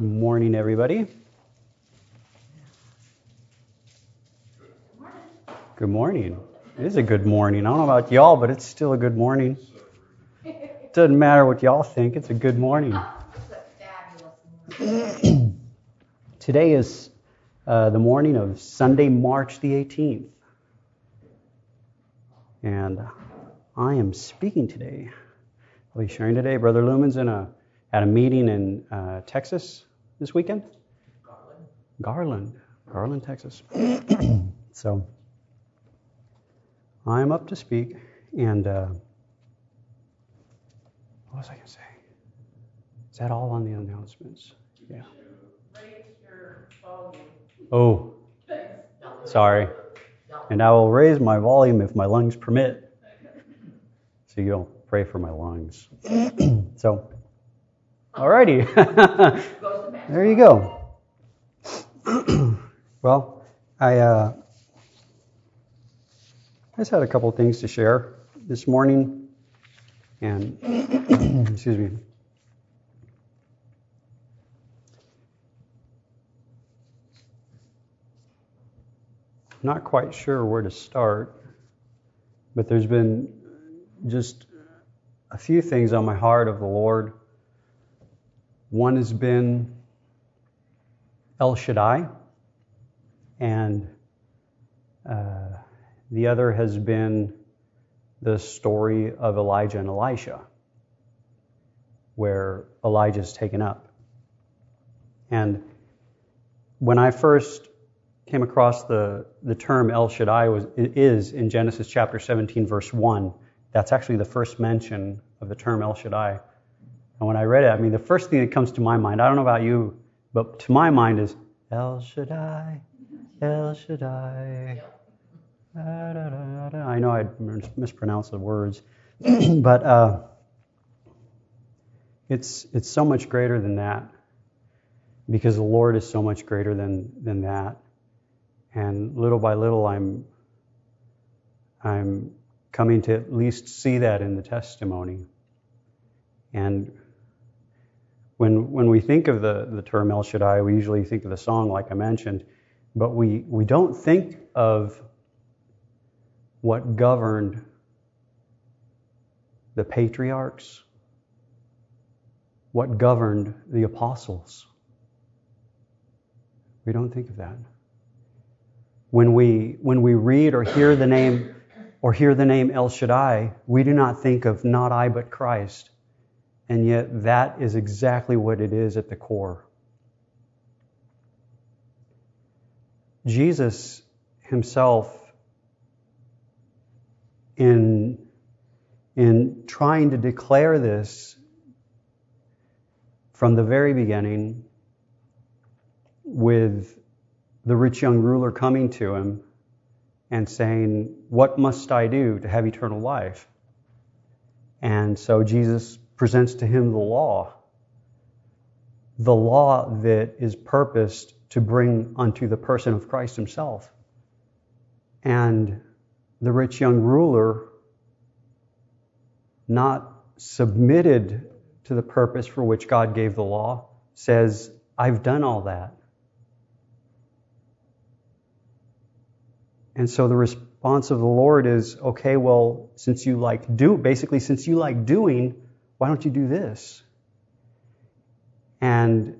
Good morning, everybody. Good morning. It is a good morning. I don't know about y'all, but it's still a good morning. It doesn't matter what y'all think, it's a good morning. Today is uh, the morning of Sunday, March the 18th. And I am speaking today. I'll be sharing today. Brother Lumen's in a, at a meeting in uh, Texas this weekend. Garland. Garland, Texas. so I'm up to speak. And uh, what was I going to say? Is that all on the announcements? Yeah. Oh, sorry. And I will raise my volume if my lungs permit. So you'll pray for my lungs. so, alrighty. there you go. well, I, uh, I just had a couple things to share this morning. And, excuse me. not quite sure where to start, but there's been just a few things on my heart of the Lord. One has been El Shaddai, and uh, the other has been the story of Elijah and Elisha, where Elijah is taken up. And when I first came across the, the term El Shaddai was, is in Genesis chapter 17, verse 1. That's actually the first mention of the term El Shaddai. And when I read it, I mean, the first thing that comes to my mind, I don't know about you, but to my mind is El Shaddai, El Shaddai. Da, da, da, I know I mispronounced the words, but uh, it's, it's so much greater than that because the Lord is so much greater than, than that. And little by little, I'm, I'm coming to at least see that in the testimony. And when, when we think of the, the term El Shaddai, we usually think of the song, like I mentioned, but we, we don't think of what governed the patriarchs, what governed the apostles. We don't think of that when we, when we read or hear the name or hear the name El Shaddai, we do not think of not I but Christ. And yet that is exactly what it is at the core. Jesus himself in, in trying to declare this from the very beginning with the rich young ruler coming to him and saying, What must I do to have eternal life? And so Jesus presents to him the law, the law that is purposed to bring unto the person of Christ himself. And the rich young ruler, not submitted to the purpose for which God gave the law, says, I've done all that. And so the response of the Lord is, okay, well, since you like do, basically, since you like doing, why don't you do this? And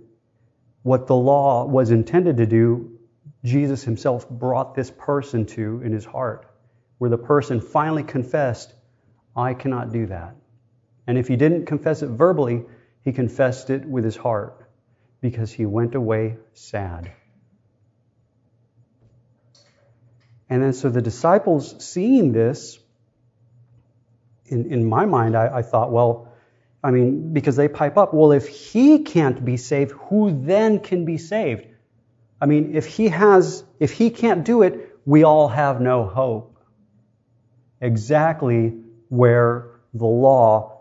what the law was intended to do, Jesus himself brought this person to in his heart, where the person finally confessed, I cannot do that. And if he didn't confess it verbally, he confessed it with his heart because he went away sad. And then so the disciples seeing this, in, in my mind, I, I thought, well, I mean, because they pipe up, well, if he can't be saved, who then can be saved? I mean, if he has, if he can't do it, we all have no hope. Exactly where the law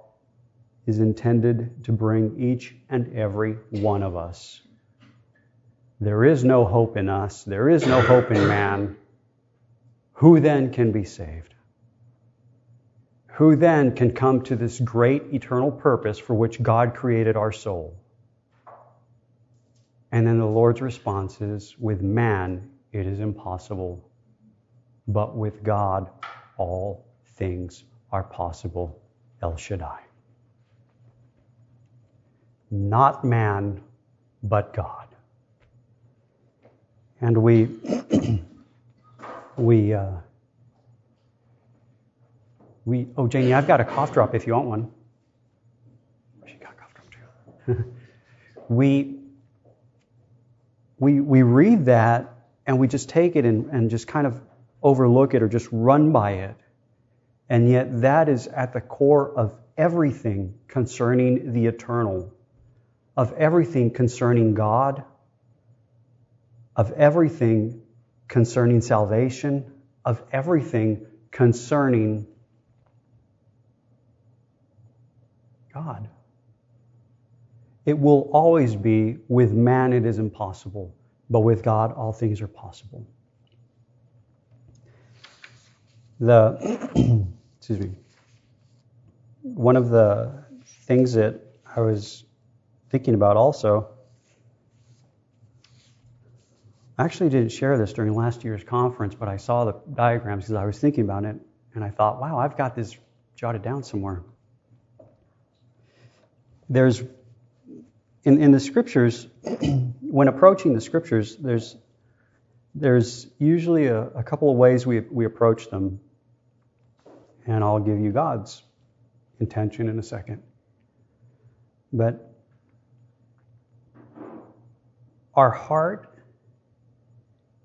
is intended to bring each and every one of us. There is no hope in us. There is no hope in man. Who then can be saved? Who then can come to this great eternal purpose for which God created our soul? And then the Lord's response is with man, it is impossible, but with God, all things are possible. El Shaddai. Not man, but God. And we, we, uh, we, oh, Janie, I've got a cough drop if you want one. She got cough drop too. we, we, we read that and we just take it and, and just kind of overlook it or just run by it. And yet, that is at the core of everything concerning the eternal, of everything concerning God, of everything concerning salvation, of everything concerning God. It will always be with man it is impossible, but with God all things are possible. The excuse me. One of the things that I was thinking about also I actually didn't share this during last year's conference, but I saw the diagrams because I was thinking about it and I thought, wow, I've got this jotted down somewhere. There's in, in the scriptures, when approaching the scriptures, there's there's usually a, a couple of ways we, we approach them and I'll give you God's intention in a second. But our heart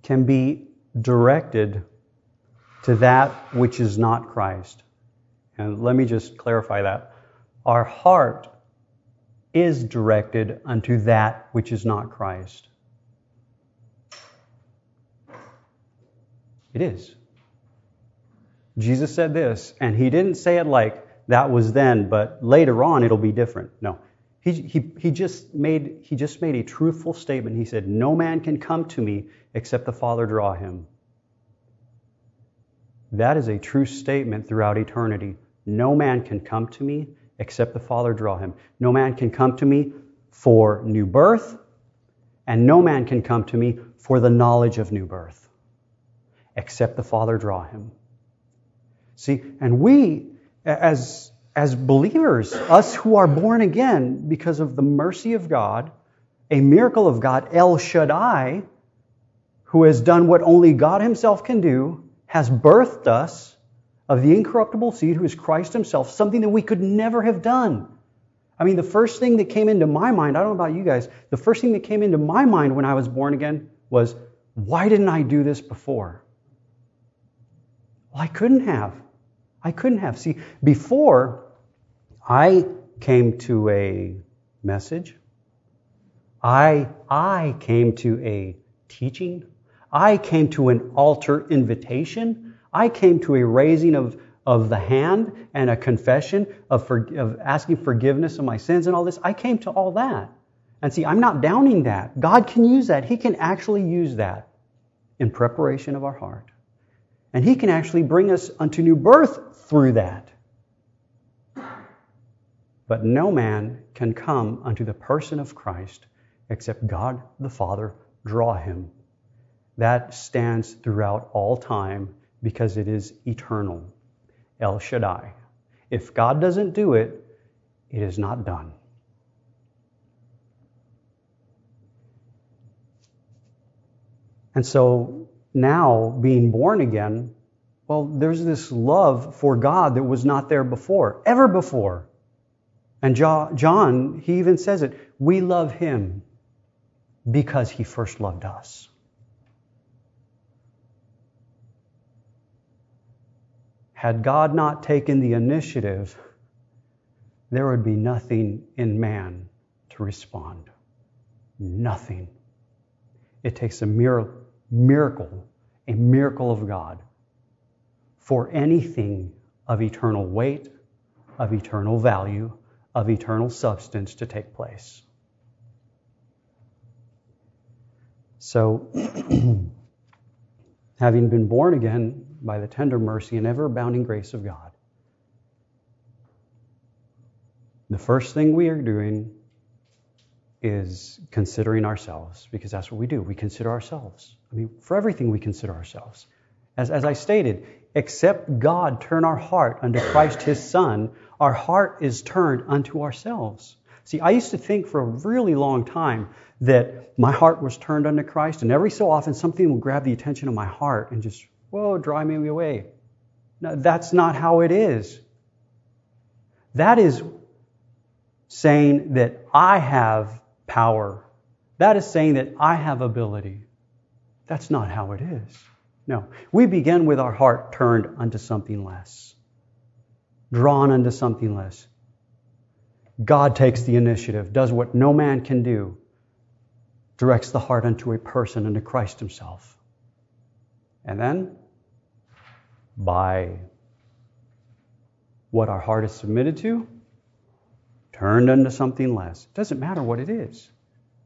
can be directed to that which is not Christ. And let me just clarify that. Our heart is directed unto that which is not Christ. It is. Jesus said this, and he didn't say it like that was then, but later on it'll be different. No. He, he, he, just made, he just made a truthful statement. He said, No man can come to me except the Father draw him. That is a true statement throughout eternity. No man can come to me except the Father draw him. No man can come to me for new birth, and no man can come to me for the knowledge of new birth except the Father draw him. See, and we, as, as believers, us who are born again because of the mercy of God, a miracle of God, El Shaddai, who has done what only God Himself can do, has birthed us of the incorruptible seed who is Christ Himself, something that we could never have done. I mean, the first thing that came into my mind, I don't know about you guys, the first thing that came into my mind when I was born again was, why didn't I do this before? Well, I couldn't have. I couldn't have. See, before I came to a message, I, I came to a teaching, I came to an altar invitation, I came to a raising of, of the hand and a confession of, for, of asking forgiveness of my sins and all this. I came to all that. And see, I'm not downing that. God can use that. He can actually use that in preparation of our heart. And He can actually bring us unto new birth through that. But no man can come unto the person of Christ except God the Father draw him. That stands throughout all time because it is eternal. El Shaddai. If God doesn't do it, it is not done. And so now, being born again, well, there's this love for God that was not there before, ever before. And John, he even says it we love him because he first loved us. Had God not taken the initiative, there would be nothing in man to respond. Nothing. It takes a miracle, a miracle of God for anything of eternal weight, of eternal value, of eternal substance to take place. So, having been born again by the tender mercy and ever abounding grace of God, the first thing we are doing is considering ourselves, because that's what we do. We consider ourselves. I mean, for everything we consider ourselves. As, as I stated, except God turn our heart unto Christ his Son, our heart is turned unto ourselves. See, I used to think for a really long time that my heart was turned unto Christ, and every so often something will grab the attention of my heart and just, whoa, drive me away. No, that's not how it is. That is saying that I have power. That is saying that I have ability. That's not how it is. No. We begin with our heart turned unto something less, drawn unto something less. God takes the initiative, does what no man can do, directs the heart unto a person, unto Christ Himself. And then, by what our heart is submitted to, turned unto something less. It doesn't matter what it is.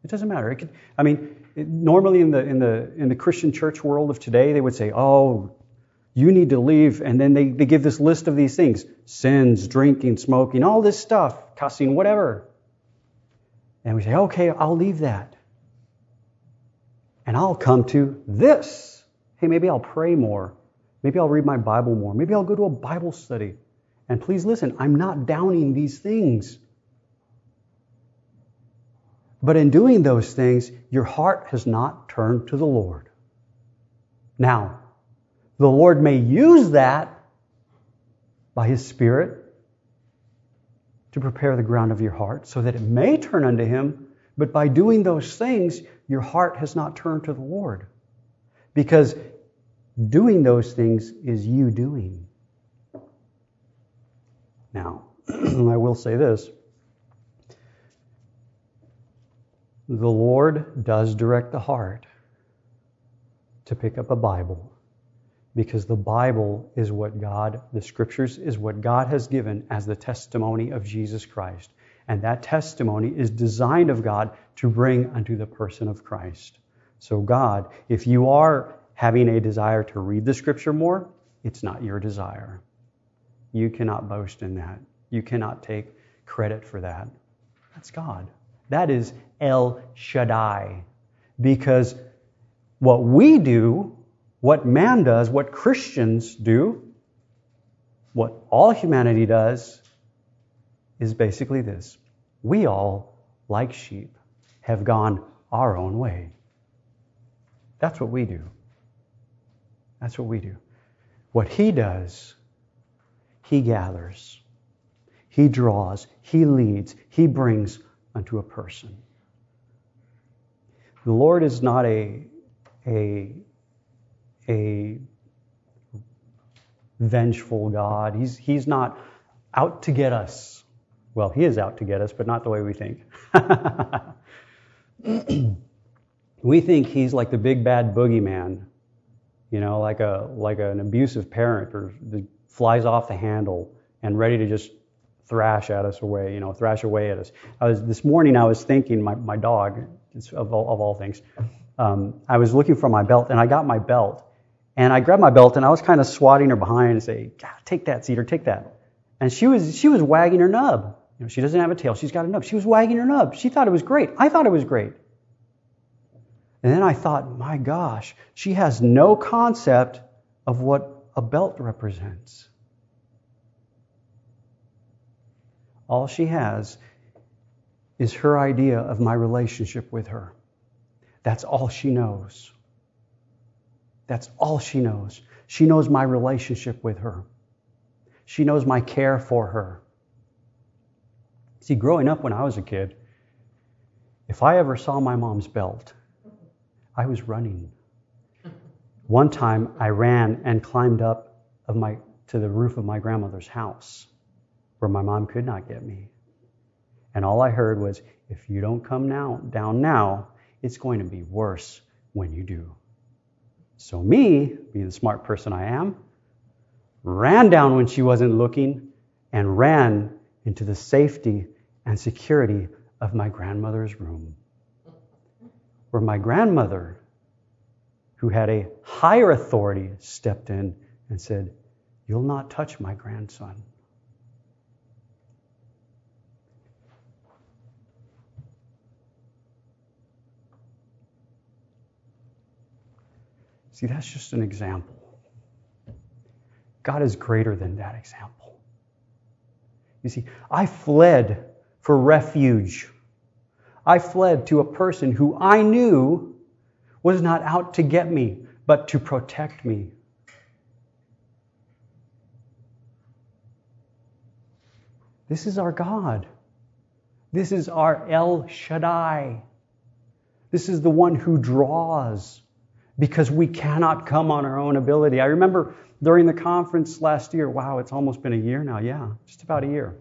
It doesn't matter. It could, I mean, it, normally in the in the in the Christian church world of today, they would say, "Oh, you need to leave," and then they, they give this list of these things: sins, drinking, smoking, all this stuff, cussing, whatever. And we say, "Okay, I'll leave that, and I'll come to this. Hey, maybe I'll pray more. Maybe I'll read my Bible more. Maybe I'll go to a Bible study." And please listen, I'm not downing these things. But in doing those things, your heart has not turned to the Lord. Now, the Lord may use that by His Spirit to prepare the ground of your heart so that it may turn unto Him, but by doing those things, your heart has not turned to the Lord. Because doing those things is you doing. Now, I will say this the Lord does direct the heart to pick up a Bible because the Bible is what God, the scriptures is what God has given as the testimony of Jesus Christ. And that testimony is designed of God to bring unto the person of Christ. So, God, if you are having a desire to read the scripture more, it's not your desire. You cannot boast in that. You cannot take credit for that. That's God. That is El Shaddai. Because what we do, what man does, what Christians do, what all humanity does, is basically this. We all, like sheep, have gone our own way. That's what we do. That's what we do. What he does, he gathers, he draws, he leads, he brings unto a person. The Lord is not a, a, a vengeful God. He's, he's not out to get us. Well, He is out to get us, but not the way we think. we think He's like the big bad boogeyman, you know, like a like an abusive parent or flies off the handle and ready to just thrash at us away, you know, thrash away at us. I was this morning. I was thinking, my my dog, of all, of all things, um, I was looking for my belt, and I got my belt, and I grabbed my belt, and I was kind of swatting her behind and say, take that, Cedar, take that. And she was she was wagging her nub. You know, she doesn't have a tail. She's got a nub. She was wagging her nub. She thought it was great. I thought it was great. And then I thought, my gosh, she has no concept of what a belt represents. All she has is her idea of my relationship with her. That's all she knows. That's all she knows. She knows my relationship with her. She knows my care for her. See, growing up when I was a kid, if I ever saw my mom's belt, I was running. One time I ran and climbed up of my, to the roof of my grandmother's house where my mom could not get me. And all I heard was, if you don't come now, down now, it's going to be worse when you do. So, me, being the smart person I am, ran down when she wasn't looking and ran into the safety and security of my grandmother's room where my grandmother, who had a higher authority, stepped in and said, You'll not touch my grandson. See, that's just an example. God is greater than that example. You see, I fled for refuge I fled to a person who I knew was not out to get me, but to protect me. This is our God. This is our El Shaddai. This is the one who draws because we cannot come on our own ability. I remember during the conference last year, wow, it's almost been a year now. Yeah, just about a year.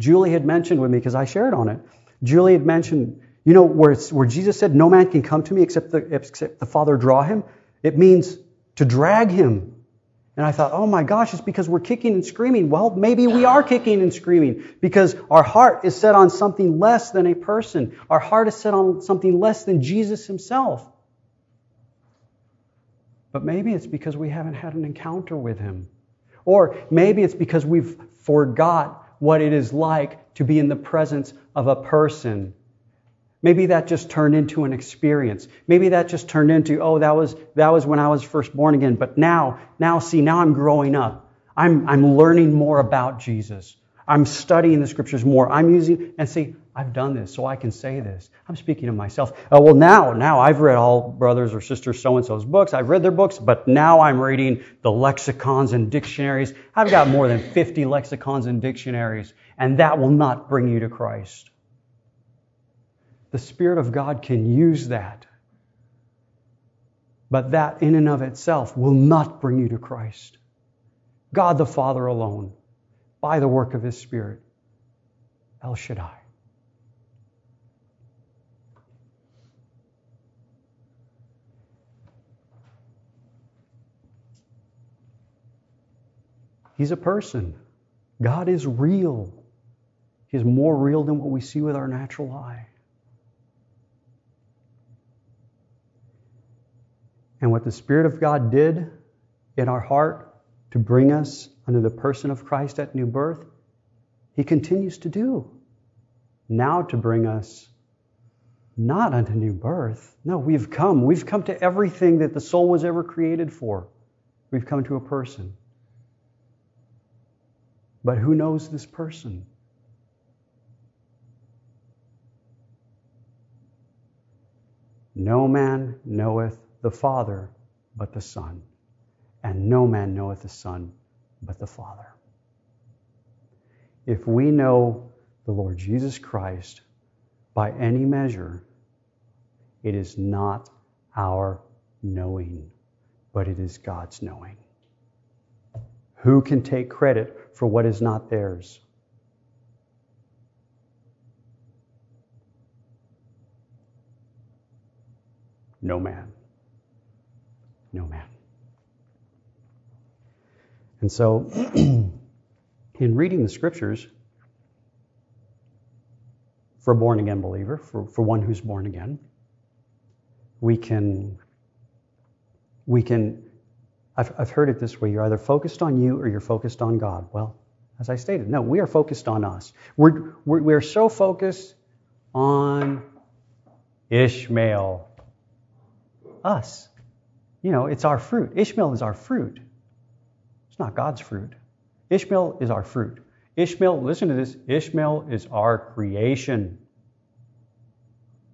Julie had mentioned with me, because I shared on it, Julie had mentioned, you know, where, where Jesus said, No man can come to me except the, except the Father draw him. It means to drag him. And I thought, oh my gosh, it's because we're kicking and screaming. Well, maybe we are kicking and screaming because our heart is set on something less than a person. Our heart is set on something less than Jesus himself. But maybe it's because we haven't had an encounter with him. Or maybe it's because we've forgot what it is like to be in the presence of a person Maybe that just turned into an experience. Maybe that just turned into, oh, that was, that was when I was first born again. But now, now see, now I'm growing up. I'm, I'm learning more about Jesus. I'm studying the scriptures more. I'm using, and see, I've done this, so I can say this. I'm speaking of myself. Uh, well, now, now I've read all brothers or sisters so and so's books. I've read their books, but now I'm reading the lexicons and dictionaries. I've got more than 50 lexicons and dictionaries, and that will not bring you to Christ the Spirit of God can use that. But that in and of itself will not bring you to Christ. God the Father alone, by the work of His Spirit, El Shaddai. He's a person. God is real. He's more real than what we see with our natural eye. and what the Spirit of God did in our heart to bring us under the person of Christ at new birth, He continues to do. Now to bring us not unto new birth. No, we've come. We've come to everything that the soul was ever created for. We've come to a person. But who knows this person? No man knoweth the Father but the Son, and no man knoweth the Son but the Father. If we know the Lord Jesus Christ by any measure, it is not our knowing, but it is God's knowing. Who can take credit for what is not theirs? No man no man. And so, in reading the scriptures, for a born again believer, for, for one who's born again, we can, we can, I've, I've heard it this way you're either focused on you or you're focused on God. Well, as I stated, no, we are focused on us. We're, we're, we're so focused on Ishmael, us. You know, it's our fruit. Ishmael is our fruit. It's not God's fruit. Ishmael is our fruit. Ishmael, listen to this Ishmael is our creation.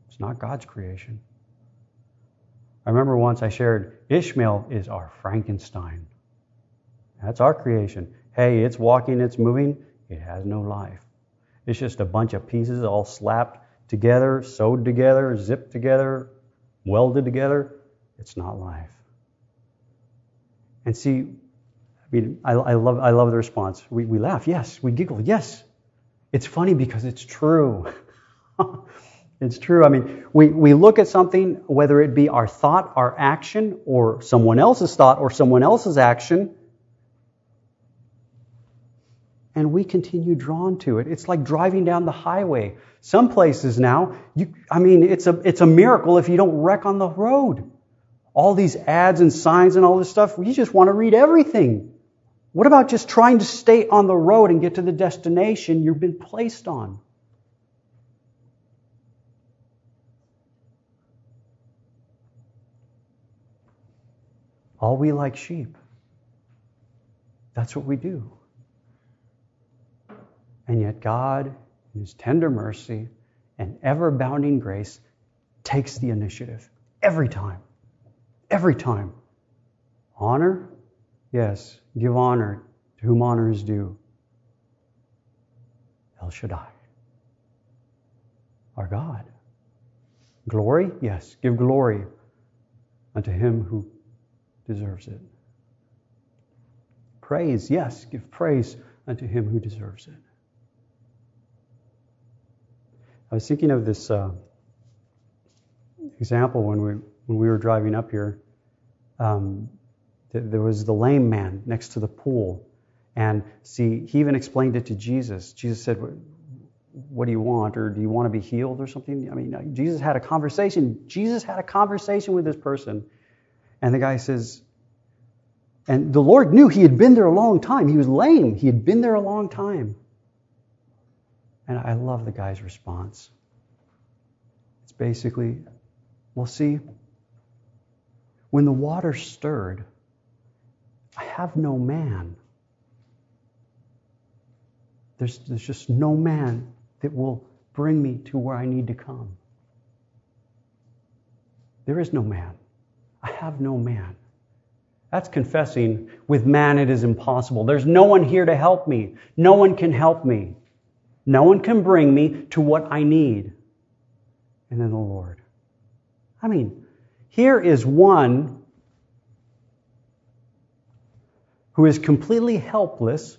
It's not God's creation. I remember once I shared Ishmael is our Frankenstein. That's our creation. Hey, it's walking, it's moving, it has no life. It's just a bunch of pieces all slapped together, sewed together, zipped together, welded together. It's not life. And see, I mean, I, I, love, I love the response. We, we laugh, yes. We giggle, yes. It's funny because it's true. it's true. I mean, we, we look at something, whether it be our thought, our action, or someone else's thought or someone else's action, and we continue drawn to it. It's like driving down the highway. Some places now, you, I mean, it's a, it's a miracle if you don't wreck on the road all these ads and signs and all this stuff, you just want to read everything. What about just trying to stay on the road and get to the destination you've been placed on? All we like sheep. That's what we do. And yet, God, in His tender mercy and ever abounding grace, takes the initiative every time. Every time. Honor? Yes, give honor to whom honor is due. El Shaddai, our God. Glory? Yes, give glory unto him who deserves it. Praise? Yes, give praise unto him who deserves it. I was thinking of this uh, example when we when we were driving up here. Um, th- there was the lame man next to the pool, and see, he even explained it to Jesus. Jesus said, "What do you want, or do you want to be healed, or something?" I mean, Jesus had a conversation. Jesus had a conversation with this person, and the guy says, and the Lord knew he had been there a long time. He was lame. He had been there a long time. And I love the guy's response. It's basically, well, see, when the water stirred, I have no man. There's, there's just no man that will bring me to where I need to come. There is no man. I have no man. That's confessing with man it is impossible. There's no one here to help me. No one can help me. No one can bring me to what I need. And then the Lord. I mean, here is one who is completely helpless,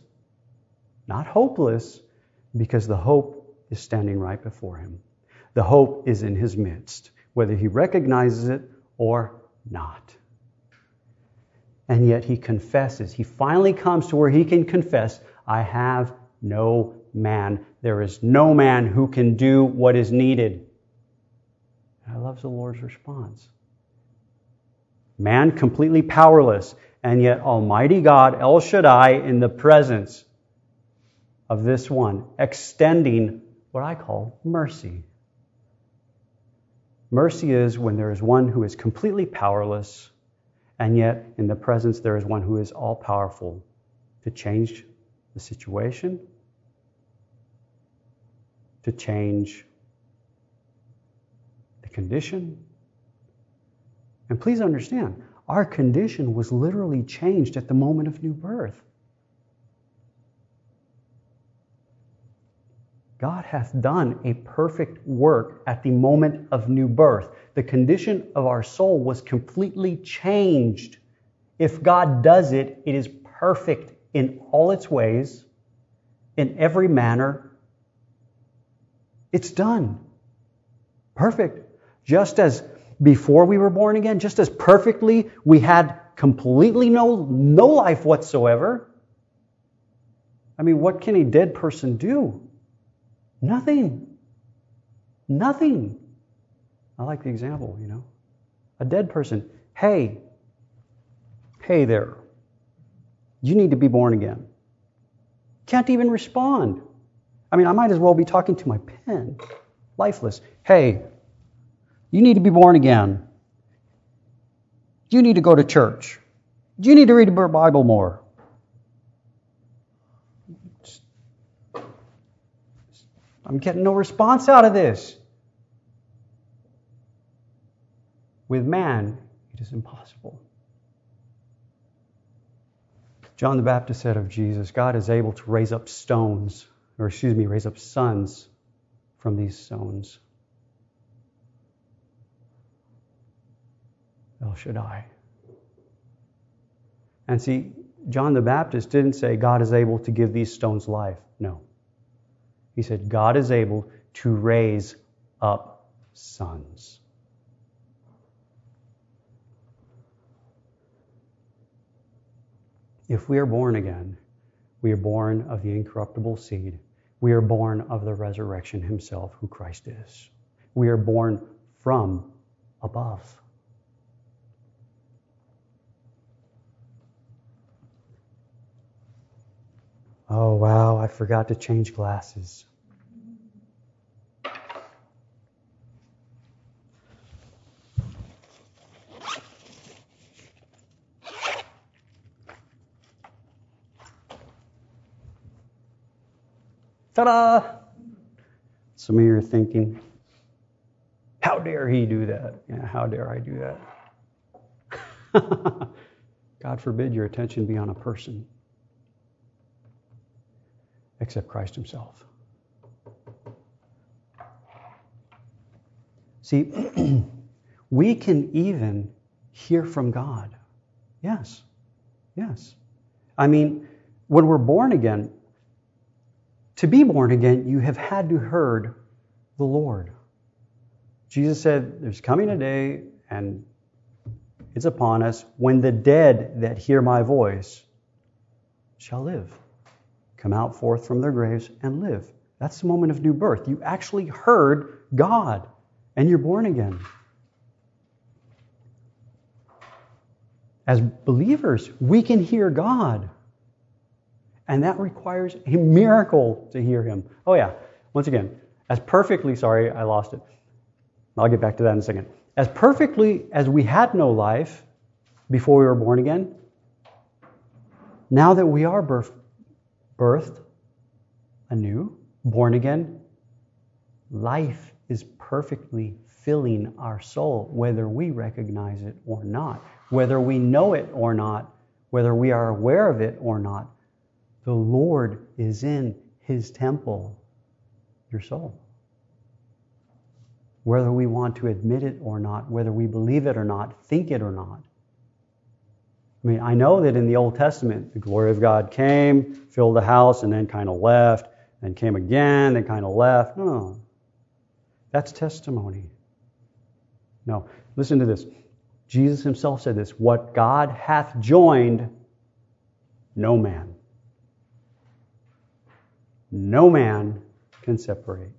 not hopeless, because the hope is standing right before him. The hope is in his midst, whether he recognizes it or not. And yet he confesses. He finally comes to where he can confess, I have no man. There is no man who can do what is needed. I love the Lord's response. Man completely powerless, and yet Almighty God, El Shaddai, in the presence of this one, extending what I call mercy. Mercy is when there is one who is completely powerless, and yet in the presence there is one who is all powerful to change the situation, to change the condition. And please understand, our condition was literally changed at the moment of new birth. God hath done a perfect work at the moment of new birth. The condition of our soul was completely changed. If God does it, it is perfect in all its ways, in every manner, it's done. Perfect. Just as before we were born again, just as perfectly we had completely no, no life whatsoever. I mean, what can a dead person do? Nothing. Nothing. I like the example, you know. A dead person, hey, hey there, you need to be born again. Can't even respond. I mean, I might as well be talking to my pen, lifeless. Hey, you need to be born again. You need to go to church. You need to read the Bible more. I'm getting no response out of this. With man, it is impossible. John the Baptist said of Jesus, God is able to raise up stones or excuse me, raise up sons from these stones. El Shaddai. And see, John the Baptist didn't say God is able to give these stones life. No. He said God is able to raise up sons. If we are born again, we are born of the incorruptible seed we are born of the resurrection himself, who Christ is. We are born from above. Oh, wow, I forgot to change glasses. Ta da! Some of you are thinking, how dare he do that? Yeah, how dare I do that? God forbid your attention be on a person except Christ Himself. See, we can even hear from God. Yes, yes. I mean, when we're born again, to be born again, you have had to heard the Lord. Jesus said, There's coming a day, and it's upon us, when the dead that hear my voice shall live, come out forth from their graves and live. That's the moment of new birth. You actually heard God, and you're born again. As believers, we can hear God. And that requires a miracle to hear Him. Oh, yeah. Once again, as perfectly, sorry, I lost it. I'll get back to that in a second. As perfectly as we had no life before we were born again, now that we are birth, birthed anew, born again, life is perfectly filling our soul, whether we recognize it or not, whether we know it or not, whether we are aware of it or not. The Lord is in His temple, your soul. Whether we want to admit it or not, whether we believe it or not, think it or not. I mean, I know that in the Old Testament, the glory of God came, filled the house, and then kind of left, and came again, then kind of left. No, no. That's testimony. No. Listen to this. Jesus himself said this What God hath joined, no man. No man can separate.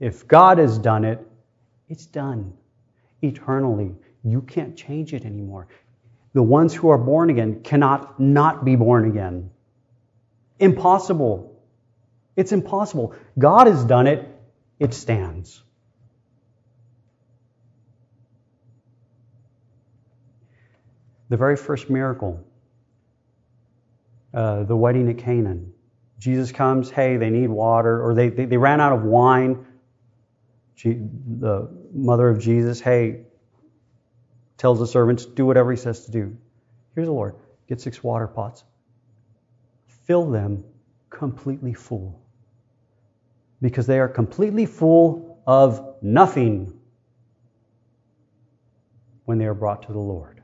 If God has done it, it's done eternally. You can't change it anymore. The ones who are born again cannot not be born again. Impossible. It's impossible. God has done it, it stands. The very first miracle, uh, the wedding at Canaan. Jesus comes, hey, they need water, or they, they, they ran out of wine the mother of Jesus, hey, tells the servants, do whatever he says to do. Here's the Lord get six water pots, fill them completely full. Because they are completely full of nothing when they are brought to the Lord.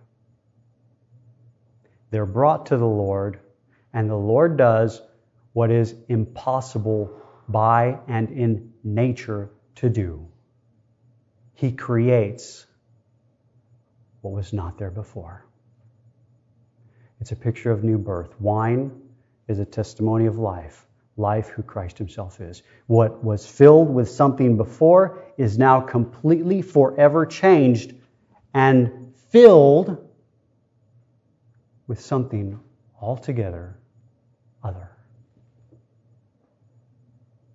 They're brought to the Lord, and the Lord does what is impossible by and in nature to do. He creates what was not there before. It's a picture of new birth. Wine is a testimony of life, life who Christ Himself is. What was filled with something before is now completely forever changed and filled with something altogether other.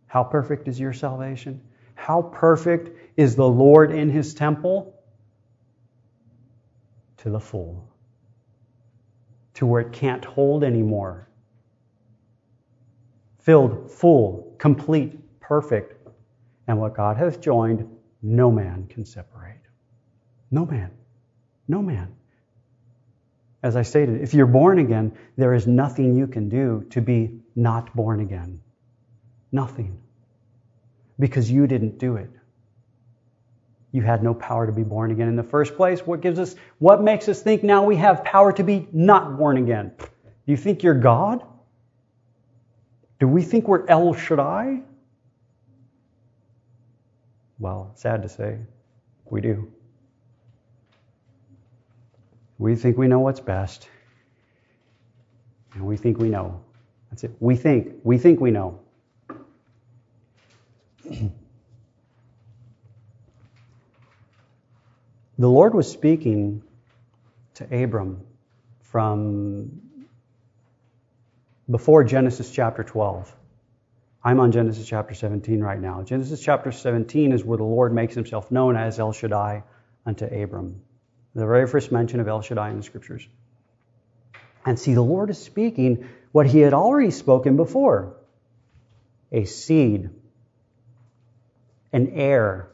How perfect is your salvation? How perfect is the Lord in his temple? To the full, to where it can't hold anymore. Filled, full, complete, perfect. And what God has joined, no man can separate. No man. No man. As I stated, if you're born again, there is nothing you can do to be not born again. Nothing because you didn't do it. You had no power to be born again in the first place. What gives us, what makes us think now we have power to be not born again? Do you think you're God? Do we think we're El Shaddai? Well, sad to say, we do. We think we know what's best. And we think we know. That's it. We think. We think we know. the Lord was speaking to Abram from before Genesis chapter 12. I'm on Genesis chapter 17 right now. Genesis chapter 17 is where the Lord makes himself known as El Shaddai unto Abram. The very first mention of El Shaddai in the scriptures. And see, the Lord is speaking what he had already spoken before. a seed, an heir,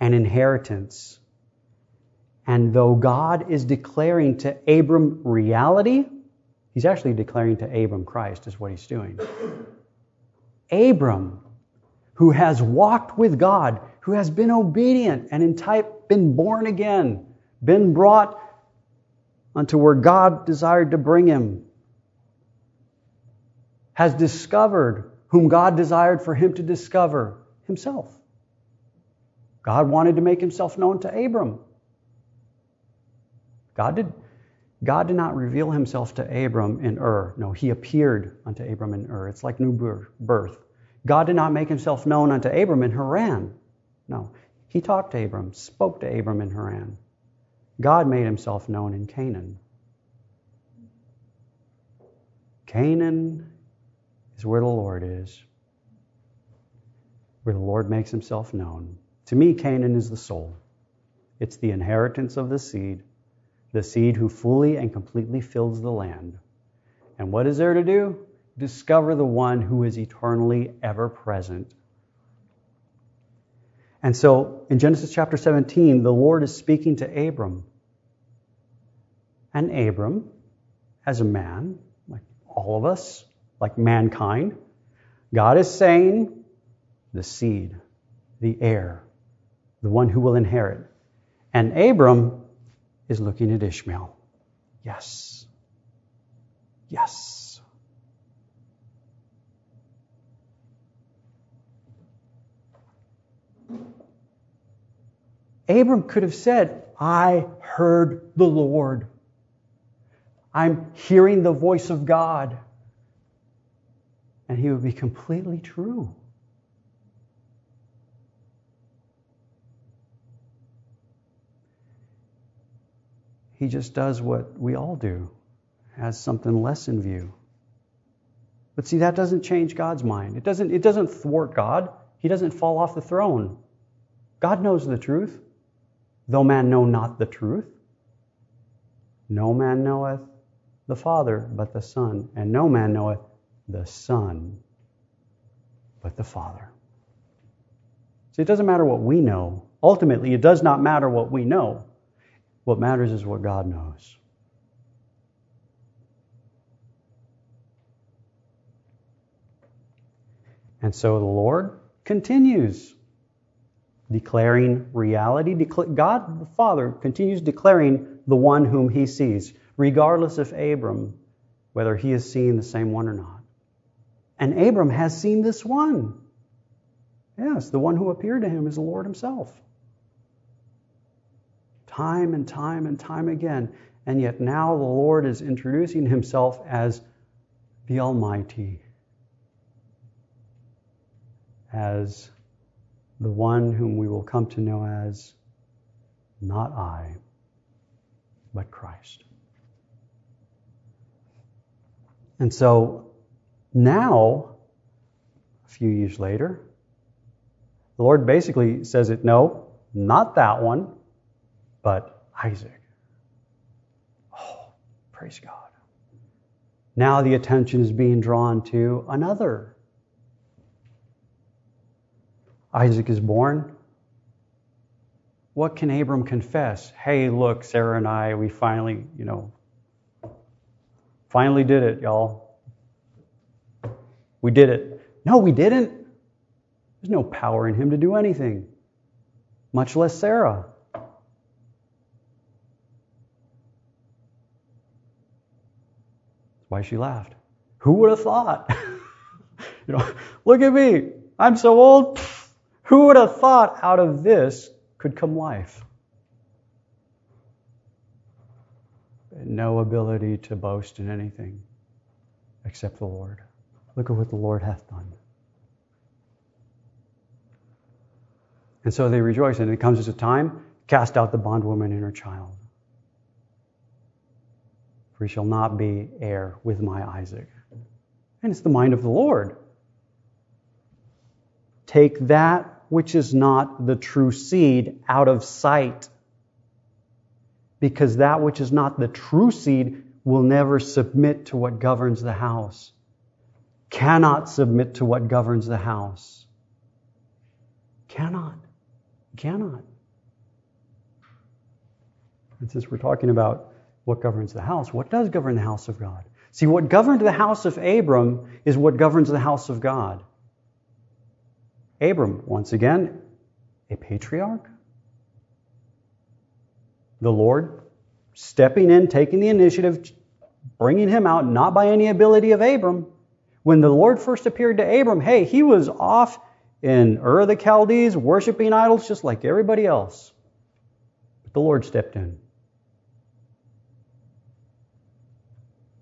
an inheritance. And though God is declaring to Abram reality, he's actually declaring to Abram Christ, is what he's doing. Abram, who has walked with God, who has been obedient and in type been born again, been brought unto where God desired to bring him, has discovered whom God desired for him to discover himself. God wanted to make himself known to Abram. God did, God did not reveal himself to Abram in Ur. No, he appeared unto Abram in Ur. It's like new birth. God did not make himself known unto Abram in Haran. No, he talked to Abram, spoke to Abram in Haran. God made himself known in Canaan. Canaan is where the Lord is, where the Lord makes himself known. To me, Canaan is the soul. It's the inheritance of the seed, the seed who fully and completely fills the land. And what is there to do? Discover the one who is eternally ever present. And so in Genesis chapter 17, the Lord is speaking to Abram. And Abram, as a man, like all of us, like mankind, God is saying, the seed, the heir, the one who will inherit. And Abram is looking at Ishmael. Yes. Yes. Abram could have said, I heard the Lord. I'm hearing the voice of God. And he would be completely true. He just does what we all do, has something less in view. But see, that doesn't change God's mind. It doesn't, it doesn't thwart God. He doesn't fall off the throne. God knows the truth, though man know not the truth. No man knoweth the Father but the Son, and no man knoweth the Son but the Father. See, it doesn't matter what we know. Ultimately, it does not matter what we know. What matters is what God knows. And so the Lord continues declaring reality. God the Father continues declaring the one whom he sees, regardless of Abram, whether he is seeing the same one or not. And Abram has seen this one. Yes, the one who appeared to him is the Lord himself time and time and time again. And yet now the Lord is introducing himself as the Almighty, as the one whom we will come to know as not I, but Christ. And so now, a few years later, the Lord basically says it no, not that one but Isaac. Oh, praise God. Now the attention is being drawn to another. Isaac is born. What can Abram confess? Hey, look, Sarah and I, we finally, you know, finally did it, y'all. We did it. No, we didn't. There's no power in him to do anything, much less Sarah. Why she laughed. Who would have thought? you know, look at me. I'm so old. Who would have thought out of this could come life? No ability to boast in anything except the Lord. Look at what the Lord hath done. And so they rejoice, and it comes as a time, cast out the bondwoman and her child for he shall not be heir with my Isaac. And it's the mind of the Lord. Take that which is not the true seed out of sight, because that which is not the true seed will never submit to what governs the house. cannot submit to what governs the house. Cannot. Cannot. And since we're talking about what governs the house, what does govern the house of God? See, what governed the house of Abram is what governs the house of God. Abram, once again, a patriarch. The Lord stepping in, taking the initiative, bringing him out, not by any ability of Abram. When the Lord first appeared to Abram, hey, he was off in Ur of the Chaldees worshiping idols just like everybody else. But the Lord stepped in.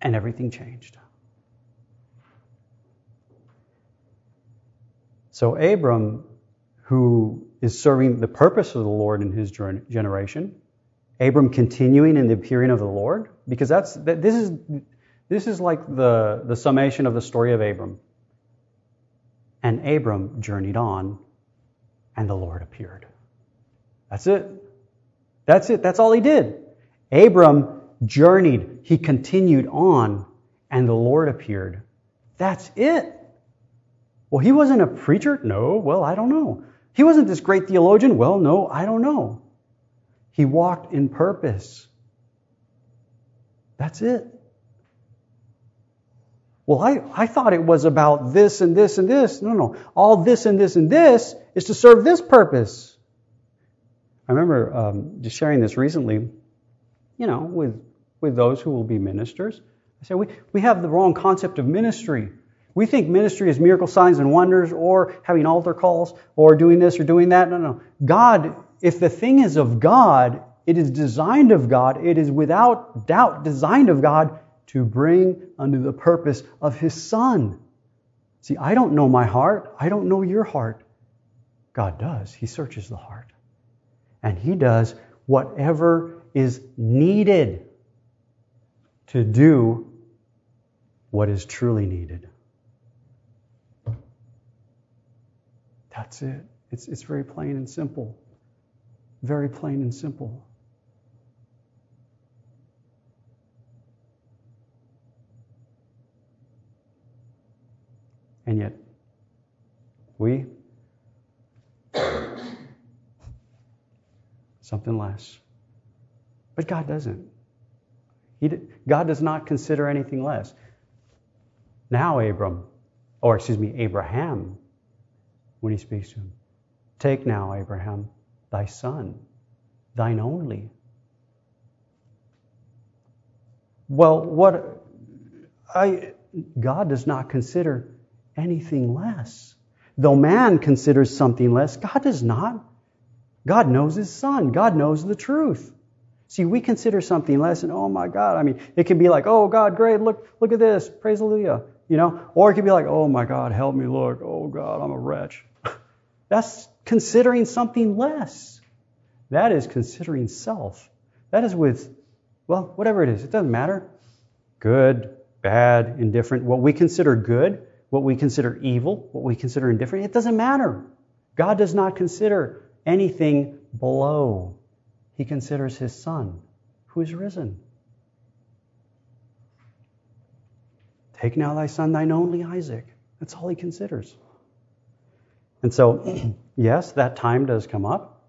And everything changed. So Abram, who is serving the purpose of the Lord in his generation, Abram continuing in the appearing of the Lord, because that's this is this is like the, the summation of the story of Abram. And Abram journeyed on, and the Lord appeared. That's it. That's it. That's all he did. Abram journeyed. He continued on, and the Lord appeared. That's it. Well, he wasn't a preacher? No. Well, I don't know. He wasn't this great theologian? Well, no, I don't know. He walked in purpose. That's it. Well, I, I thought it was about this and this and this. No, no. All this and this and this is to serve this purpose. I remember um, just sharing this recently, you know, with, with those who will be ministers. I say, we, we have the wrong concept of ministry. We think ministry is miracle signs and wonders or having altar calls or doing this or doing that. No, no. God, if the thing is of God, it is designed of God, it is without doubt designed of God to bring unto the purpose of His Son. See, I don't know my heart. I don't know your heart. God does. He searches the heart. And He does whatever is needed to do what is truly needed. That's it. It's, it's very plain and simple. Very plain and simple. And yet, we, something less. But God doesn't. God does not consider anything less. Now, Abram, or excuse me, Abraham when he speaks to him. Take now, Abraham, thy son, thine only. Well, what I God does not consider anything less. Though man considers something less, God does not. God knows his son. God knows the truth. See, we consider something less and oh my God, I mean, it can be like, oh God, great, look, look at this, praise hallelujah, you know, or it can be like, oh my God, help me, look, oh God, I'm a wretch. That's considering something less. That is considering self. That is with, well, whatever it is, it doesn't matter. Good, bad, indifferent. What we consider good, what we consider evil, what we consider indifferent, it doesn't matter. God does not consider anything below. He considers his son, who is risen. Take now thy son, thine only Isaac. That's all he considers. And so, yes, that time does come up.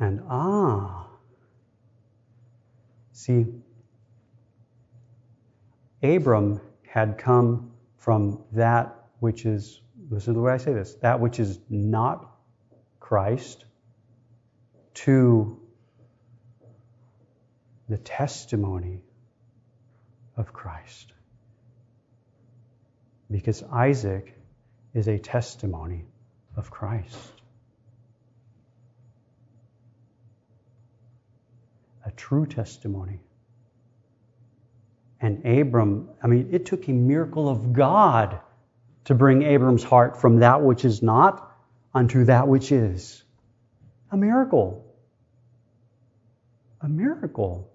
And ah, see, Abram had come from that which is, listen to the way I say this, that which is not Christ to the testimony of Christ. Because Isaac is a testimony of Christ. A true testimony. And Abram, I mean, it took a miracle of God to bring Abram's heart from that which is not unto that which is. A miracle. A miracle.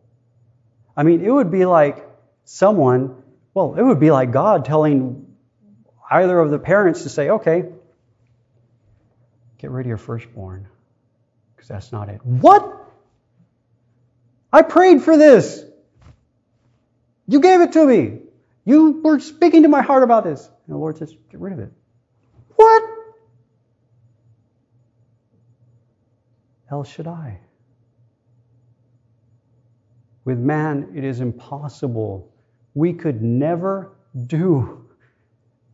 I mean, it would be like someone, well, it would be like God telling either of the parents to say, okay, get rid of your firstborn, because that's not it. What? I prayed for this. You gave it to me. You were speaking to my heart about this. And the Lord says, Get rid of it. What? El Shaddai. With man, it is impossible. We could never do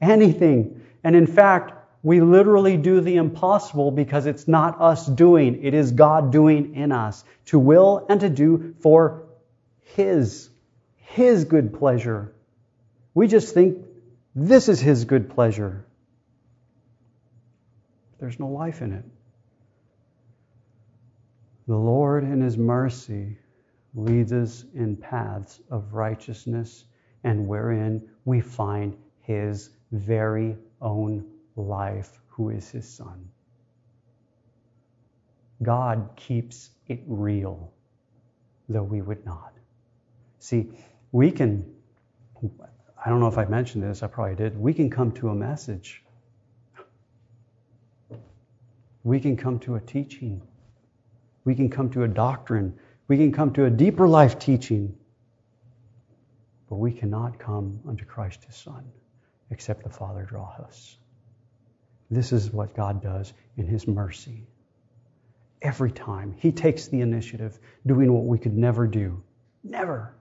anything. And in fact, we literally do the impossible because it's not us doing, it is God doing in us to will and to do for His, His good pleasure. We just think this is His good pleasure. There's no life in it. The Lord, in His mercy, leads us in paths of righteousness and wherein we find His very own life, who is His Son. God keeps it real, though we would not. See, we can, I don't know if I mentioned this, I probably did, we can come to a message. We can come to a teaching we can come to a doctrine. We can come to a deeper life teaching. But we cannot come unto Christ his Son except the Father draw us. This is what God does in his mercy. Every time he takes the initiative, doing what we could never do. Never.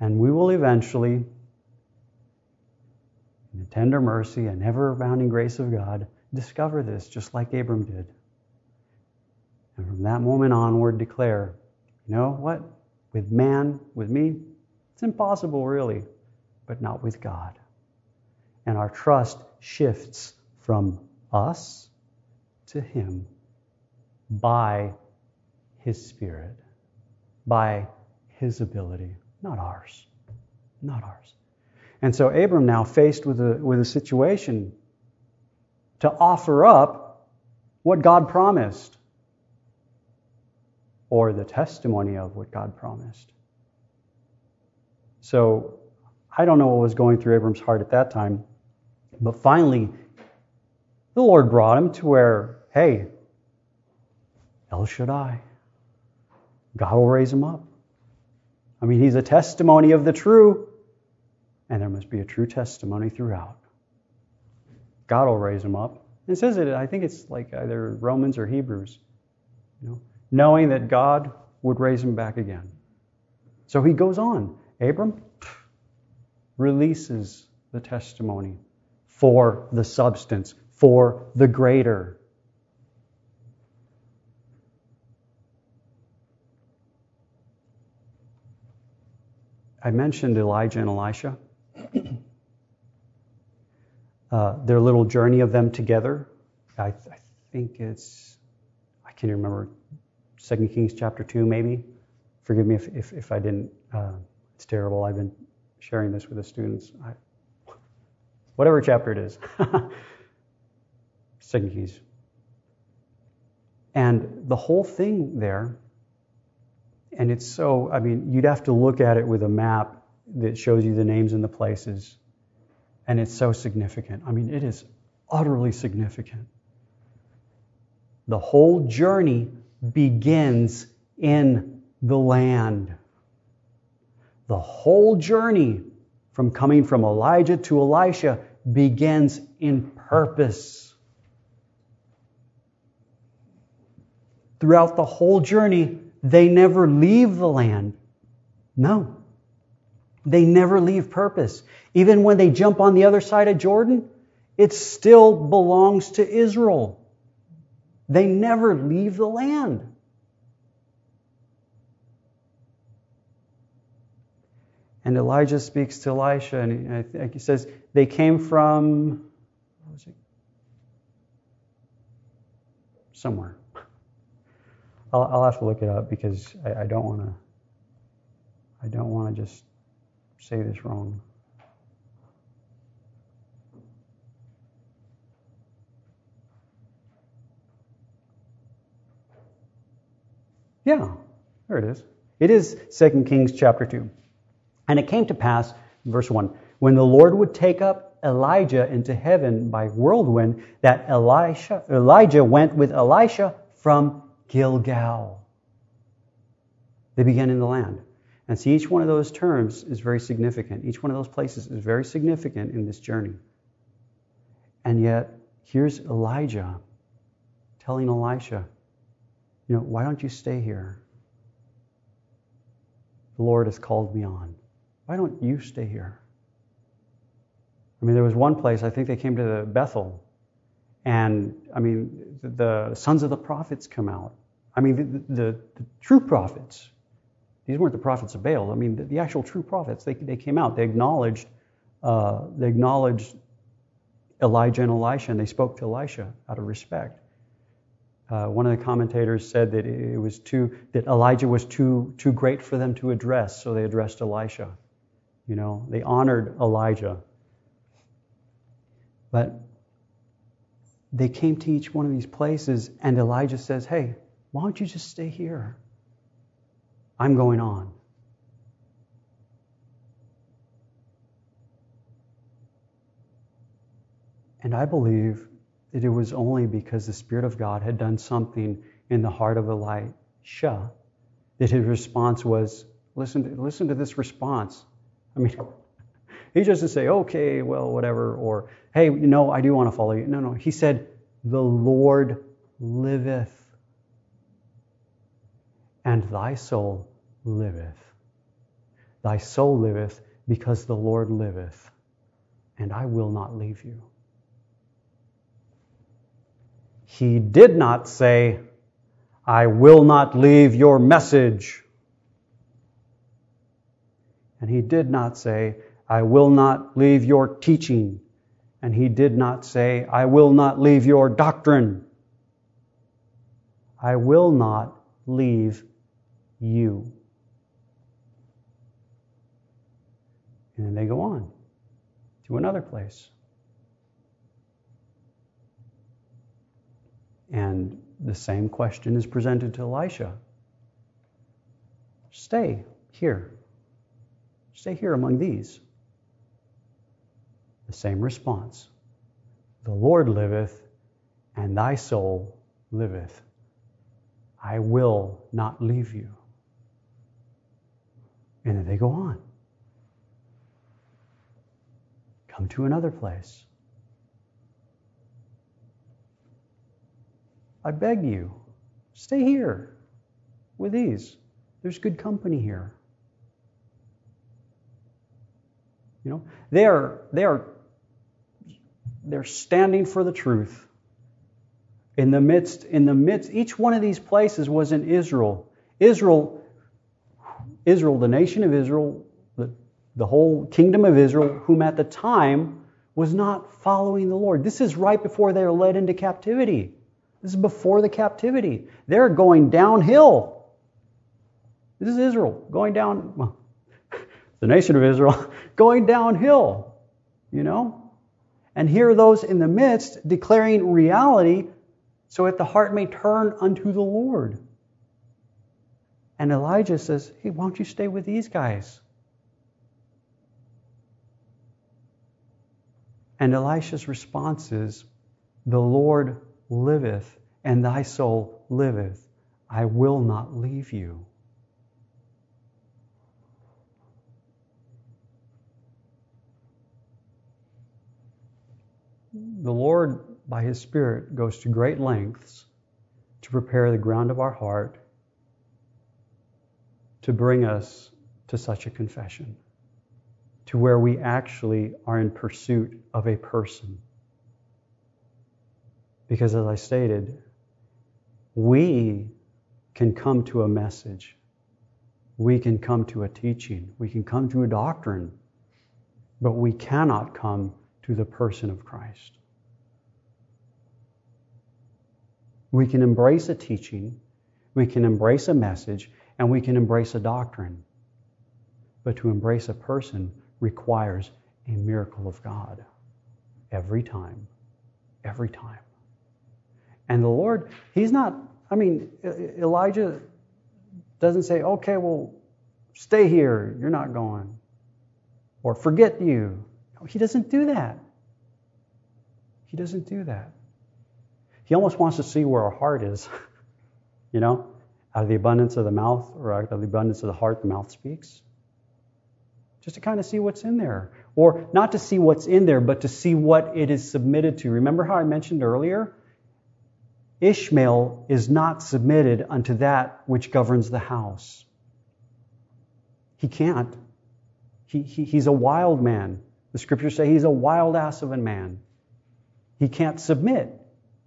And we will eventually, in the tender mercy and ever abounding grace of God, discover this just like Abram did. And from that moment onward, declare, you know what? With man, with me, it's impossible really, but not with God. And our trust shifts from us to Him by His Spirit, by His ability, not ours. Not ours. And so Abram now faced with a, with a situation to offer up what God promised or the testimony of what God promised. So I don't know what was going through Abram's heart at that time, but finally, the Lord brought him to where, hey, El Shaddai, God will raise him up. I mean, he's a testimony of the true, and there must be a true testimony throughout. God will raise him up. It says it, I think it's like either Romans or Hebrews. You know, knowing that God would raise him back again. So he goes on. Abram releases the testimony for the substance, for the greater. I mentioned Elijah and Elisha. uh, their little journey of them together. I, th- I think it's, I can't remember, 2 Kings chapter 2, maybe. Forgive me if, if, if I didn't. Uh, it's terrible. I've been sharing this with the students. I, whatever chapter it is. Second Kings. And the whole thing there, and it's so, I mean, you'd have to look at it with a map that shows you the names and the places. And it's so significant. I mean, it is utterly significant. The whole journey begins in the land. The whole journey from coming from Elijah to Elisha begins in purpose. Throughout the whole journey, they never leave the land. No. They never leave purpose. Even when they jump on the other side of Jordan, it still belongs to Israel. They never leave the land. And Elijah speaks to Elisha, and he says, They came from, Somewhere. I'll, I'll, have to look it up because I, don't want to. I don't want to just say this wrong. Yeah, there it is. It is 2 Kings chapter 2. And it came to pass, verse 1, when the Lord would take up Elijah into heaven by whirlwind, that Elisha, Elijah went with Elisha from Gilgal. They began in the land. And see, each one of those terms is very significant. Each one of those places is very significant in this journey. And yet, here's Elijah telling Elisha, you know, why don't you stay here? The Lord has called me on. Why don't you stay here? I mean, there was one place, I think they came to Bethel, and I mean, the, sons of the prophets come out. I mean, the, the, the, true prophets. These weren't the prophets of Baal. I mean, the, the actual true prophets. They, they came out. They acknowledged, uh, they acknowledged Elijah and Elisha, and they spoke to Elisha out of respect. Uh, one of the commentators said that it was too that Elijah was too too great for them to address, so they addressed Elisha. You know, they honored Elijah. But they came to each one of these places, and Elijah says, Hey, why don't you just stay here? I'm going on. And I believe that it was only because the Spirit of God had done something in the heart of Elisha that his response was listen to, listen to this response. I mean, he to say, okay, well, whatever, or hey, know, I do want to follow you. No, no. He said, the Lord liveth, and thy soul liveth. Thy soul liveth because the Lord liveth, and I will not leave you. He did not say, I will not leave your message. And he did not say, I will not leave your teaching. And he did not say, I will not leave your doctrine. I will not leave you. And then they go on to another place. And the same question is presented to Elisha Stay here. Stay here among these. The same response The Lord liveth, and thy soul liveth. I will not leave you. And then they go on. Come to another place. I beg you, stay here with these. There's good company here. You know, they are they are they're standing for the truth. In the midst, in the midst, each one of these places was in Israel. Israel, Israel, the nation of Israel, the, the whole kingdom of Israel, whom at the time was not following the Lord. This is right before they are led into captivity. This is before the captivity. They're going downhill. This is Israel going down, well, the nation of Israel going downhill, you know? And here are those in the midst declaring reality so that the heart may turn unto the Lord. And Elijah says, Hey, why don't you stay with these guys? And Elisha's response is, The Lord liveth, and thy soul liveth. I will not leave you. The Lord, by His Spirit, goes to great lengths to prepare the ground of our heart to bring us to such a confession, to where we actually are in pursuit of a person because, as I stated, we can come to a message, we can come to a teaching, we can come to a doctrine, but we cannot come to the person of Christ. We can embrace a teaching, we can embrace a message, and we can embrace a doctrine. But to embrace a person requires a miracle of God every time. Every time. And the Lord, He's not, I mean, Elijah doesn't say, okay, well, stay here, you're not going. Or forget you. He doesn't do that. He doesn't do that. He almost wants to see where our heart is. you know? Out of the abundance of the mouth, or out of the abundance of the heart, the mouth speaks. Just to kind of see what's in there. Or not to see what's in there, but to see what it is submitted to. Remember how I mentioned earlier? Ishmael is not submitted unto that which governs the house. He can't. He, he, he's a wild man. The scriptures say he's a wild ass of a man. He can't submit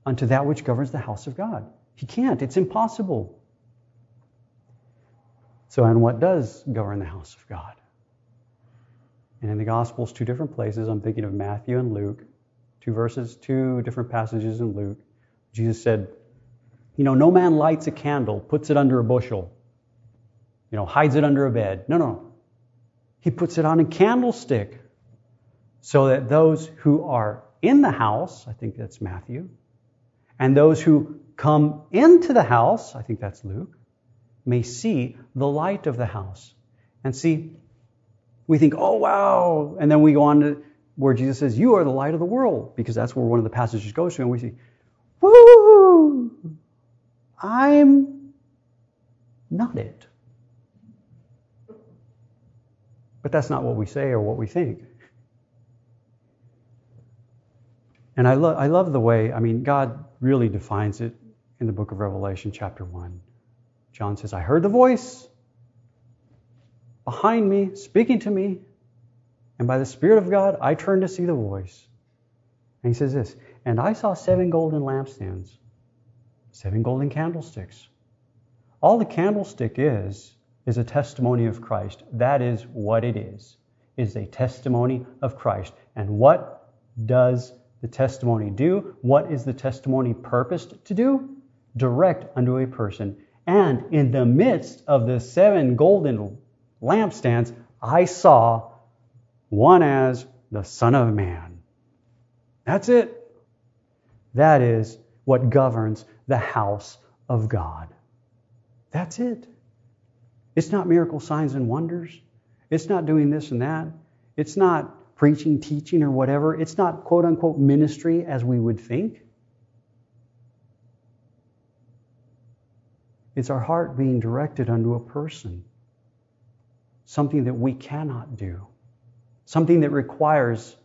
unto that which governs the house of God. He can't. It's impossible. So, and what does govern the house of God? And in the Gospels, two different places, I'm thinking of Matthew and Luke, two verses, two different passages in Luke. Jesus said, You know, no man lights a candle, puts it under a bushel, you know, hides it under a bed. No, no. He puts it on a candlestick so that those who are in the house, I think that's Matthew, and those who come into the house, I think that's Luke, may see the light of the house. And see, we think, oh, wow. And then we go on to where Jesus says, You are the light of the world, because that's where one of the passages goes to. And we see, Woo! I'm not it. But that's not what we say or what we think. And I, lo- I love the way, I mean, God really defines it in the book of Revelation, chapter 1. John says, I heard the voice behind me, speaking to me, and by the Spirit of God, I turned to see the voice. And he says this, and I saw seven golden lampstands, seven golden candlesticks. All the candlestick is, is a testimony of Christ. That is what it is, is a testimony of Christ. And what does the testimony do? What is the testimony purposed to do? Direct unto a person. And in the midst of the seven golden lampstands, I saw one as the Son of Man. That's it. That is what governs the house of God. That's it. It's not miracle signs and wonders. It's not doing this and that. It's not preaching, teaching, or whatever. It's not quote unquote ministry as we would think. It's our heart being directed unto a person. Something that we cannot do. Something that requires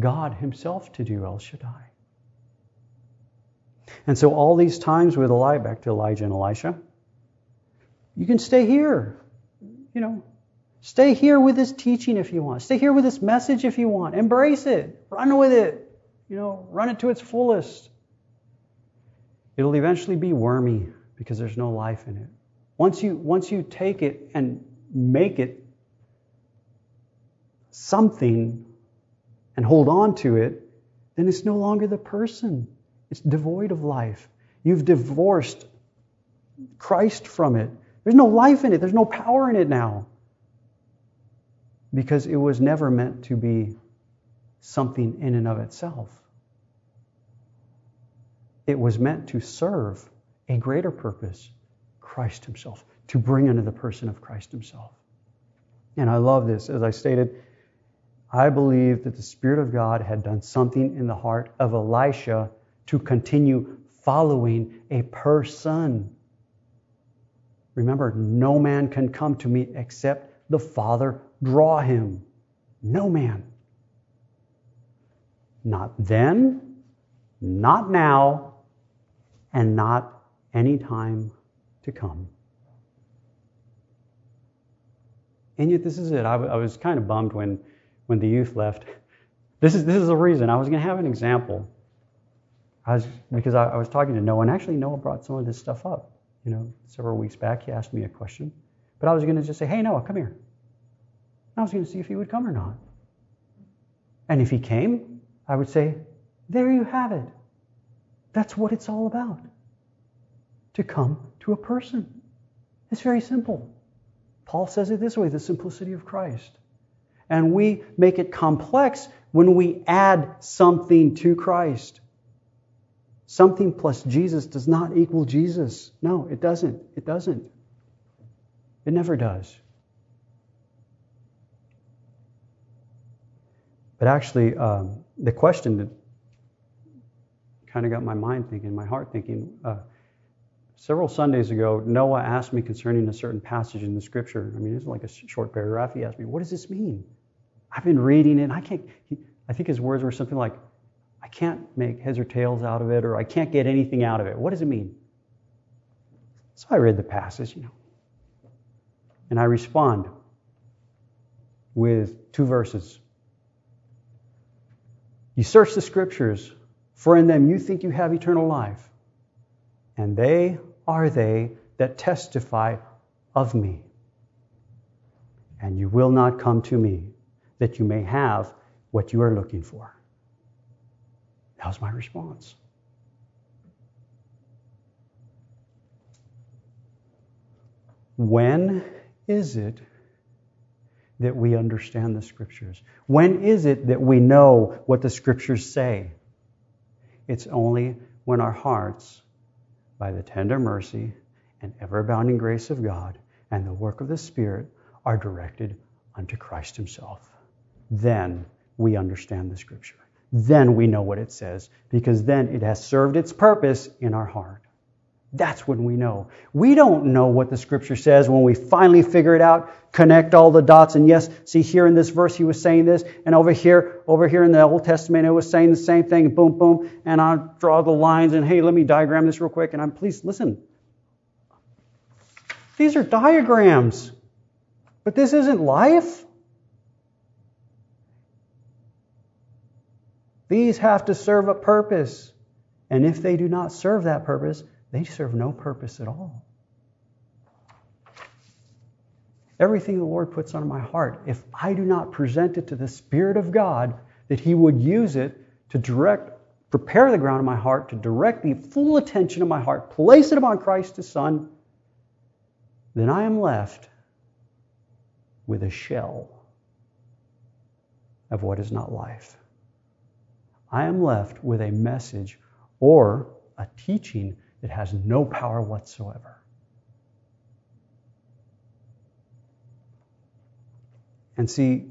God Himself to do El Shaddai. And so, all these times with Elijah, back to Elijah and Elisha, you can stay here. You know, Stay here with this teaching if you want. Stay here with this message if you want. Embrace it. Run with it. You know, run it to its fullest. It'll eventually be wormy because there's no life in it. Once you once you take it and make it something and hold on to it, then it's no longer the person. It's devoid of life. You've divorced Christ from it. There's no life in it. There's no power in it now because it was never meant to be something in and of itself. It was meant to serve a greater purpose, Christ Himself, to bring into the person of Christ Himself. And I love this. As I stated, I believe that the Spirit of God had done something in the heart of Elisha to continue following a person. Remember, no man can come to me except the Father draw him. No man. Not then, not now, and not any time to come. And yet, this is it. I, w- I was kind of bummed when, when the youth left. This is, this is the reason. I was going to have an example. I was, because I, I was talking to Noah, and actually, Noah brought some of this stuff up. You know, several weeks back, he asked me a question. But I was going to just say, hey, Noah, come here. I was going to see if he would come or not. And if he came, I would say, There you have it. That's what it's all about. To come to a person. It's very simple. Paul says it this way the simplicity of Christ. And we make it complex when we add something to Christ. Something plus Jesus does not equal Jesus. No, it doesn't. It doesn't. It never does. But actually, um, the question that kind of got my mind thinking, my heart thinking, uh, several Sundays ago, Noah asked me concerning a certain passage in the scripture. I mean, it's like a short paragraph. He asked me, What does this mean? I've been reading it, and I can't. He, I think his words were something like, I can't make heads or tails out of it, or I can't get anything out of it. What does it mean? So I read the passage, you know, and I respond with two verses. You search the scriptures, for in them you think you have eternal life, and they are they that testify of me. And you will not come to me that you may have what you are looking for. That was my response. When is it that we understand the scriptures? When is it that we know what the scriptures say? It's only when our hearts, by the tender mercy and ever abounding grace of God and the work of the Spirit, are directed unto Christ Himself. Then we understand the scripture. Then we know what it says because then it has served its purpose in our heart. That's when we know. We don't know what the scripture says when we finally figure it out, connect all the dots, and yes, see here in this verse he was saying this, and over here, over here in the Old Testament it was saying the same thing, boom, boom, and I draw the lines, and hey, let me diagram this real quick, and I'm please listen. These are diagrams, but this isn't life. These have to serve a purpose. And if they do not serve that purpose, they serve no purpose at all. Everything the Lord puts on my heart, if I do not present it to the Spirit of God, that He would use it to direct, prepare the ground of my heart, to direct the full attention of my heart, place it upon Christ His Son, then I am left with a shell of what is not life. I am left with a message or a teaching that has no power whatsoever. And see,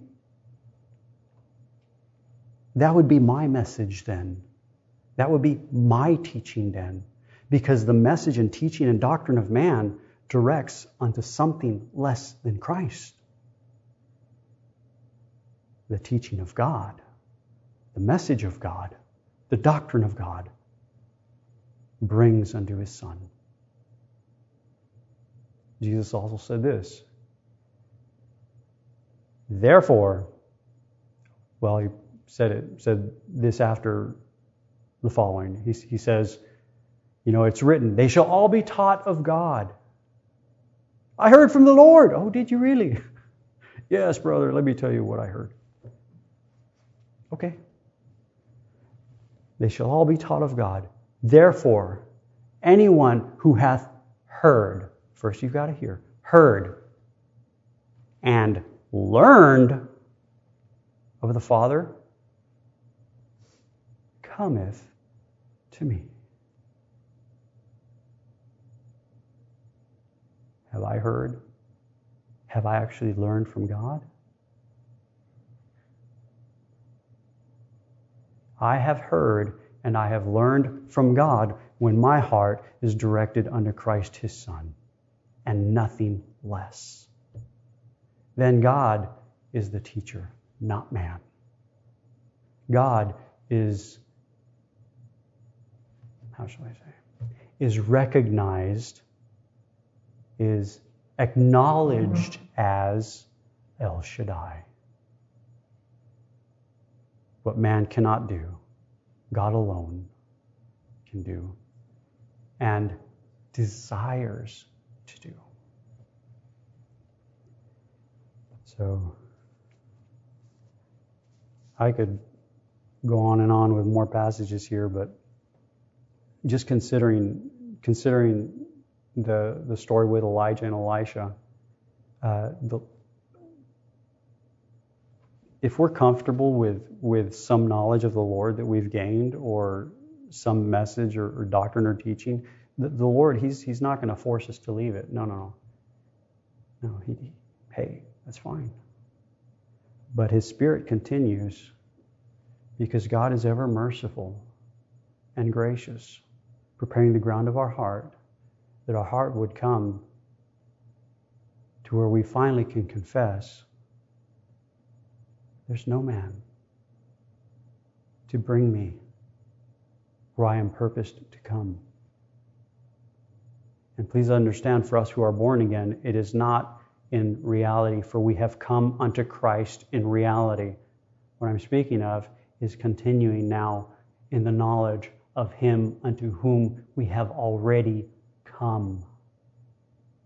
that would be my message then. That would be my teaching then. Because the message and teaching and doctrine of man directs unto something less than Christ. The teaching of God the message of God, the doctrine of God, brings unto his Son. Jesus also said this. Therefore, well, he said it, said this after the following. He, he says, you know, it's written, they shall all be taught of God. I heard from the Lord. Oh, did you really? yes, brother, let me tell you what I heard. Okay. They shall all be taught of God. Therefore, anyone who hath heard, first you've got to hear, heard, and learned of the Father, cometh to me. Have I heard? Have I actually learned from God? I have heard and I have learned from God when my heart is directed unto Christ his Son, and nothing less. Then God is the teacher, not man. God is, how shall I say, is recognized, is acknowledged mm-hmm. as El Shaddai. What man cannot do, God alone can do and desires to do. So, I could go on and on with more passages here, but just considering considering the the story with Elijah and Elisha, uh, the if we're comfortable with, with some knowledge of the Lord that we've gained or some message or, or doctrine or teaching, the, the, Lord, He's, he's not going to force us to leave it. No, no, no. No, he, hey, that's fine. But His Spirit continues because God is ever merciful and gracious, preparing the ground of our heart that our heart would come to where we finally can confess there's no man to bring me where I am purposed to come. And please understand for us who are born again, it is not in reality, for we have come unto Christ in reality. What I'm speaking of is continuing now in the knowledge of Him unto whom we have already come.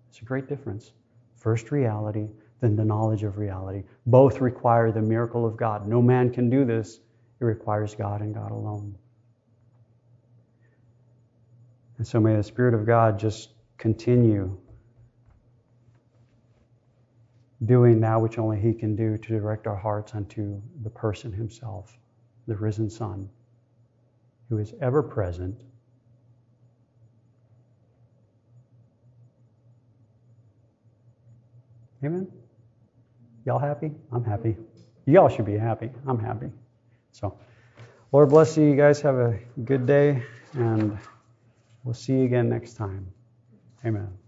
It's a great difference. First reality, then the knowledge of reality. Both require the miracle of God. No man can do this, it requires God and God alone. And so may the Spirit of God just continue doing that which only He can do to direct our hearts unto the person Himself, the risen Son, who is ever present. Amen? Y'all happy? I'm happy. Y'all should be happy. I'm happy. So, Lord bless you. You guys have a good day, and we'll see you again next time. Amen.